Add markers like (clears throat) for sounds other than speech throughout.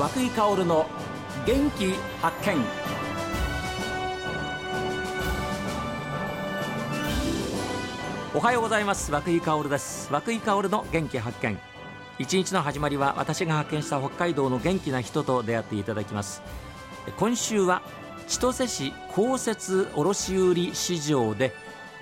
和久井薫の元気発見。おはようございます。和井薫です。和井薫の元気発見。一日の始まりは私が発見した北海道の元気な人と出会っていただきます。今週は千歳市公設卸売市場で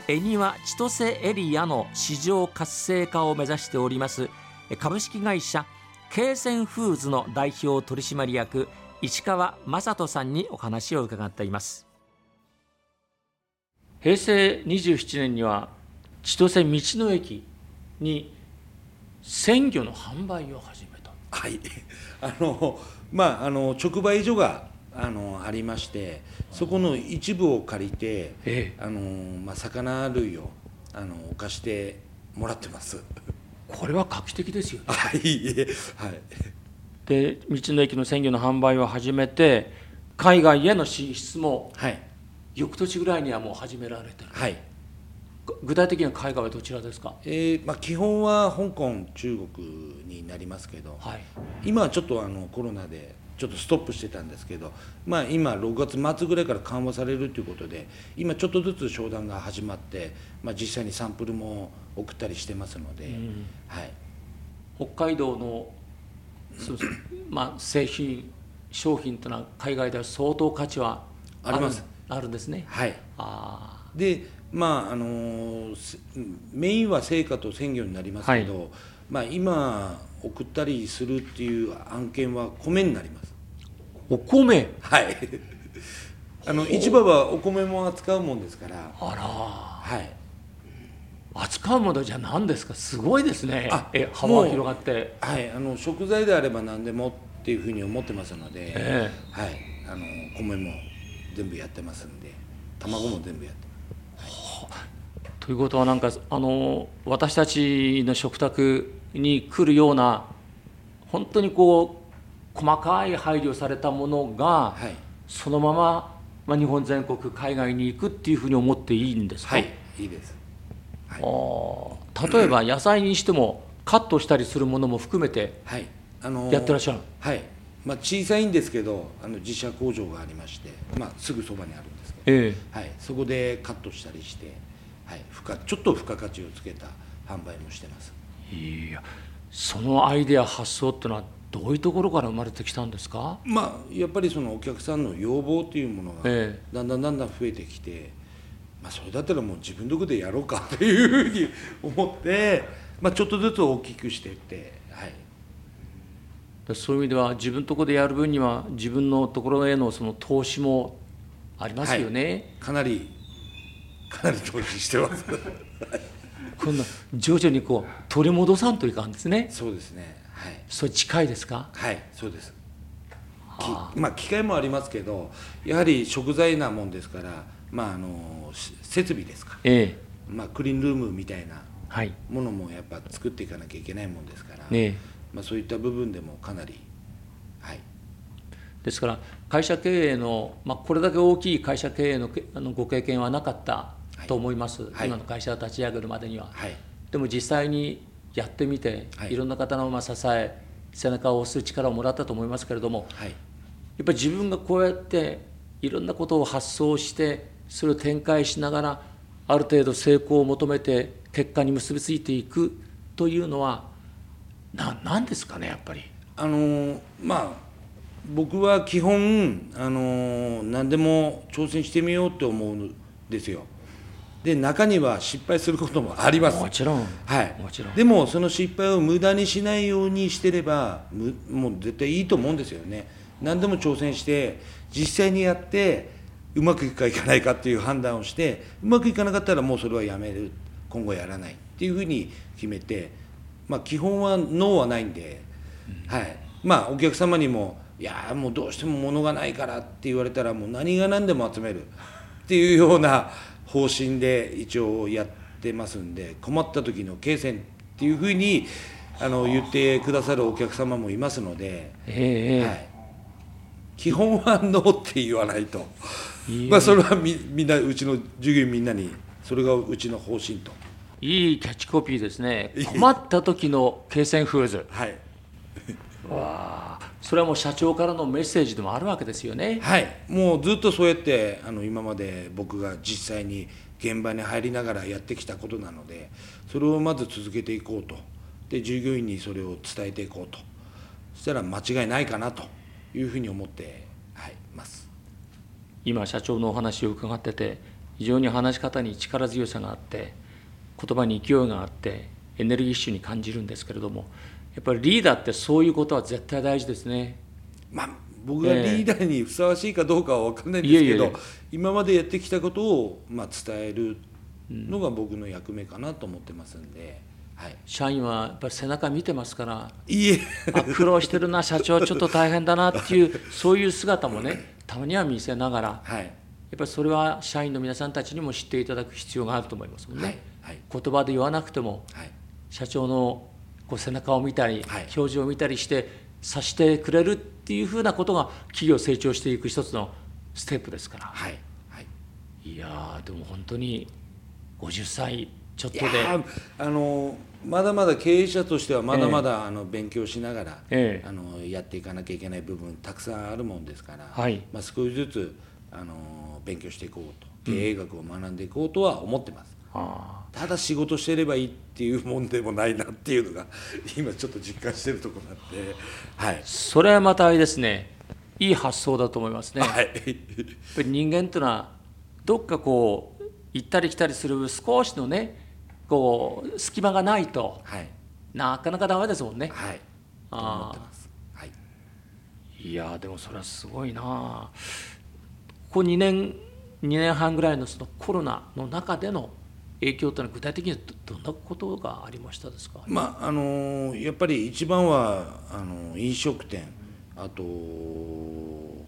恵庭千歳エリアの市場活性化を目指しております株式会社京泉フーズの代表取締役市川雅人さんにお話を伺っています。平成27年には千歳道の駅に鮮魚の販売を始めた。はい。(laughs) あのまああの直売所があのありましてそこの一部を借りて、ええ。あのまあ、魚類をあの貸してもらってますこれは画期的ですよね。はいはい。で道の駅の鮮魚の販売を始めて海外への進出もはい。翌年ぐらいにはもう始められてる。はい。ぐ具体的には海外はどちらですか？えーまあ、基本は香港中国になりますけど、はい。今はちょっとあのコロナでちょっとストップしてたんですけど、まあ、今6月末ぐらいから緩和されるということで今ちょっとずつ商談が始まって、まあ、実際にサンプルも送ったりしてますので、ん。はい、北海道のそうそう (clears throat) まあ、製品商品というのは海外では相当価値はあります。あるんですね。はい、あでまああのメインは成果と鮮魚になりますけど、まあ、今送ったりするっていう案件は米になります。ーお米？はい。(laughs) あの市場はお米も扱うもんですから。あら。はい。扱うものじゃ何ですか？すごいですね。あえ幅が広がって。はい、あの食材であれば何でもっていうふうに思ってますので、えはい、あの米も全部やってますんで。卵も全部やってということはなんかあの私たちの食卓に来るような本当にこう細かい配慮されたものがはい、そのまま、まあ、日本全国海外に行くっていうふうに思っていいんですか、はい、いいです。はい。例えば野菜にしてもカットしたりするものも含めてやってらっしゃるはい。まあ、小さいんですけどあの自社工場がありまして、まあ、すぐそばにあるんですけど、え。はい、そこでカットしたりして、はい、付加ちょっと付加価値をつけた販売もしてます。えいやそのアイデア発想っていうのはどういうところから生まれてきたんですか？まあやっぱりそのお客さんの要望というものがえだんだんだんだん増えてきて、まあ、それだったらもう自分のとこでやろうかというふうに思って、まあ、ちょっとずつ大きくしていって、はい、でそういう意味では自分のところでやる分には自分のところへのその投資もありますよね、かなりかなり投資してます。(laughs) 今度徐々にこう取り戻さんといかんですね。そうですね。はい。それ近いですか？はいそうです。きまあ機械もありますけどやはり食材なもんですからまああのし設備ですか、ええ。まあ、クリーンルームみたいなはい。ものもやっぱ作っていかなきゃいけないもんですから、ねえ。まあ、そういった部分でもかなりはい。ですから会社経営の、まあ、これだけ大きい会社経営のけあのご経験はなかったと思います、はい。今の会社を立ち上げるまでには。はい。でも実際にやってみて、はい。い、ろんな方のまあ支え背中を押す力をもらったと思いますけれどもはい。やっぱり自分がこうやっていろんなことを発想してそれを展開しながらある程度成功を求めて結果に結びついていくというのはななんですかねやっぱり。あのーまあ僕は基本、あのー何でも挑戦してみようって思うんですよで中には失敗することもあります。もちろん、はい。もちろん。でもその失敗を無駄にしないようにしてればむもう絶対いいと思うんですよね。何でも挑戦して実際にやってうまくいくかいかないかっていう判断をしてうまくいかなかったらもうそれはやめる。今後やらないっていうふうに決めてまあ基本はノーはないんで、はい。まあお客様にも「いやーもうどうしても物がないから」って言われたらもう何が何でも集めるっていうような方針で一応やってますんで困った時の経線っていうふうにあの言ってくださるお客様もいますので、ええはい、基本はノーって言わないと、まあ、それはみみんなうちの従業員みんなにそれがうちの方針と。いいキャッチコピーですね。困った時の京泉フーズ。はい。わあそれはもう社長からのメッセージでもあるわけですよね。はい。もうずっとそうやってあの今まで僕が実際に現場に入りながらやってきたことなのでそれをまず続けていこうと。で従業員にそれを伝えていこうと。そしたら間違いないかなというふうに思って、はい、ます。今社長のお話を伺ってて非常に話し方に力強さがあって言葉に勢いがあってエネルギッシュに感じるんですけれどもやっぱりリーダーってそういうことは絶対大事ですね。まあ僕がリーダーにふさわしいかどうかは分かんないんですけど、いえいえいえ。今までやってきたことを、まあ、伝えるのが僕の役目かなと思ってますんで、はい、社員はやっぱり背中見てますから。いいえ。あ苦労してるな社長ちょっと大変だなっていうそういう姿もねたまには見せながら。はい。やっぱりそれは社員の皆さんたちにも知っていただく必要があると思いますもんね。はい。はい。言葉で言わなくてもはい。社長のこう背中を見たり、はい。表情を見たりして察してくれるっていうふうなことが企業成長していく一つのステップですから。はい。はい。いやーでも本当に50歳ちょっといであのまだまだ経営者としてはまだまだ、あの勉強しながら、ええ。あのやっていかなきゃいけない部分たくさんあるもんですから、はい。まあ、少しずつあの勉強していこうと経営学を学んでいこうとは思ってます、あただ仕事してればいいっていうもんでもないなっていうのが (laughs) 今ちょっと実感してるところなんではい。ーそれはまたあれですね。いい発想だと思いますね。やっはいぱり人間というのはどっかこう行ったり来たりする少しのねこう隙間がないとはい。なかなかダメですもんね。はい。とあはい。いやーでもそれはすごいな。あここ2年2年半ぐらいのそのコロナの中での影響というのは具体的にはどどんなことがありましたですか、まああのやっぱり一番はあの飲食店あと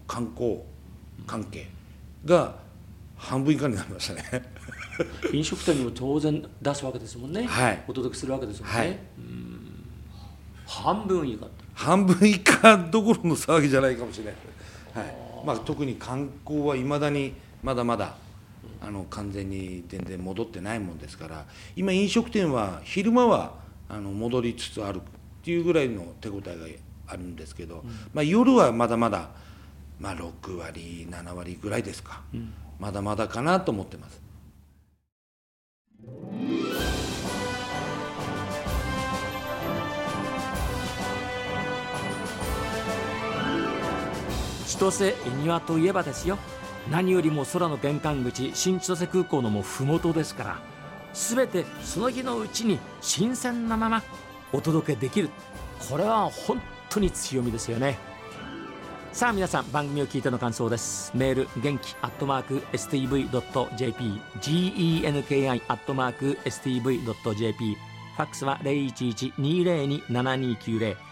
観光関係が半分以下になりましたね。(laughs) 飲食店にも当然出すわけですもんね、はい。お届けするわけですもんね、はい。うん。半分以下半分以下どころの騒ぎじゃないかもしれない、はい。まあ、特に観光はいまだにまだまだあの完全に全然戻ってないもんですから今飲食店は昼間はあの戻りつつあるっていうぐらいの手応えがあるんですけど、まあ、夜はまだまだ、まあ、6割7割ぐらいですか、まだまだかなと思ってます。千歳恵庭といえばですよ何よりも空の玄関口新千歳空港のもう麓ですから全てその日のうちに新鮮なままお届けできる。これは本当に強みですよね。さあ皆さん番組を聞いての感想です。メール元気アットマーク STV.jp genki アットマーク STV.jp ファックスは0112027290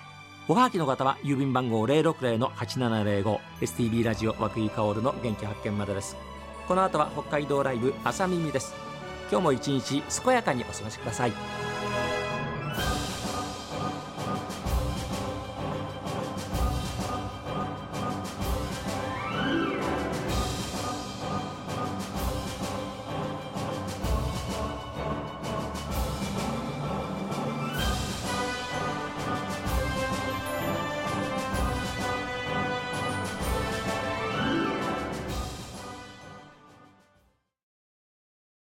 おはがきの方は郵便番号060-8705 STB ラジオ和久井薫の元気発見までです。この後は北海道ライブ朝耳です。今日も一日健やかにお過ごしください。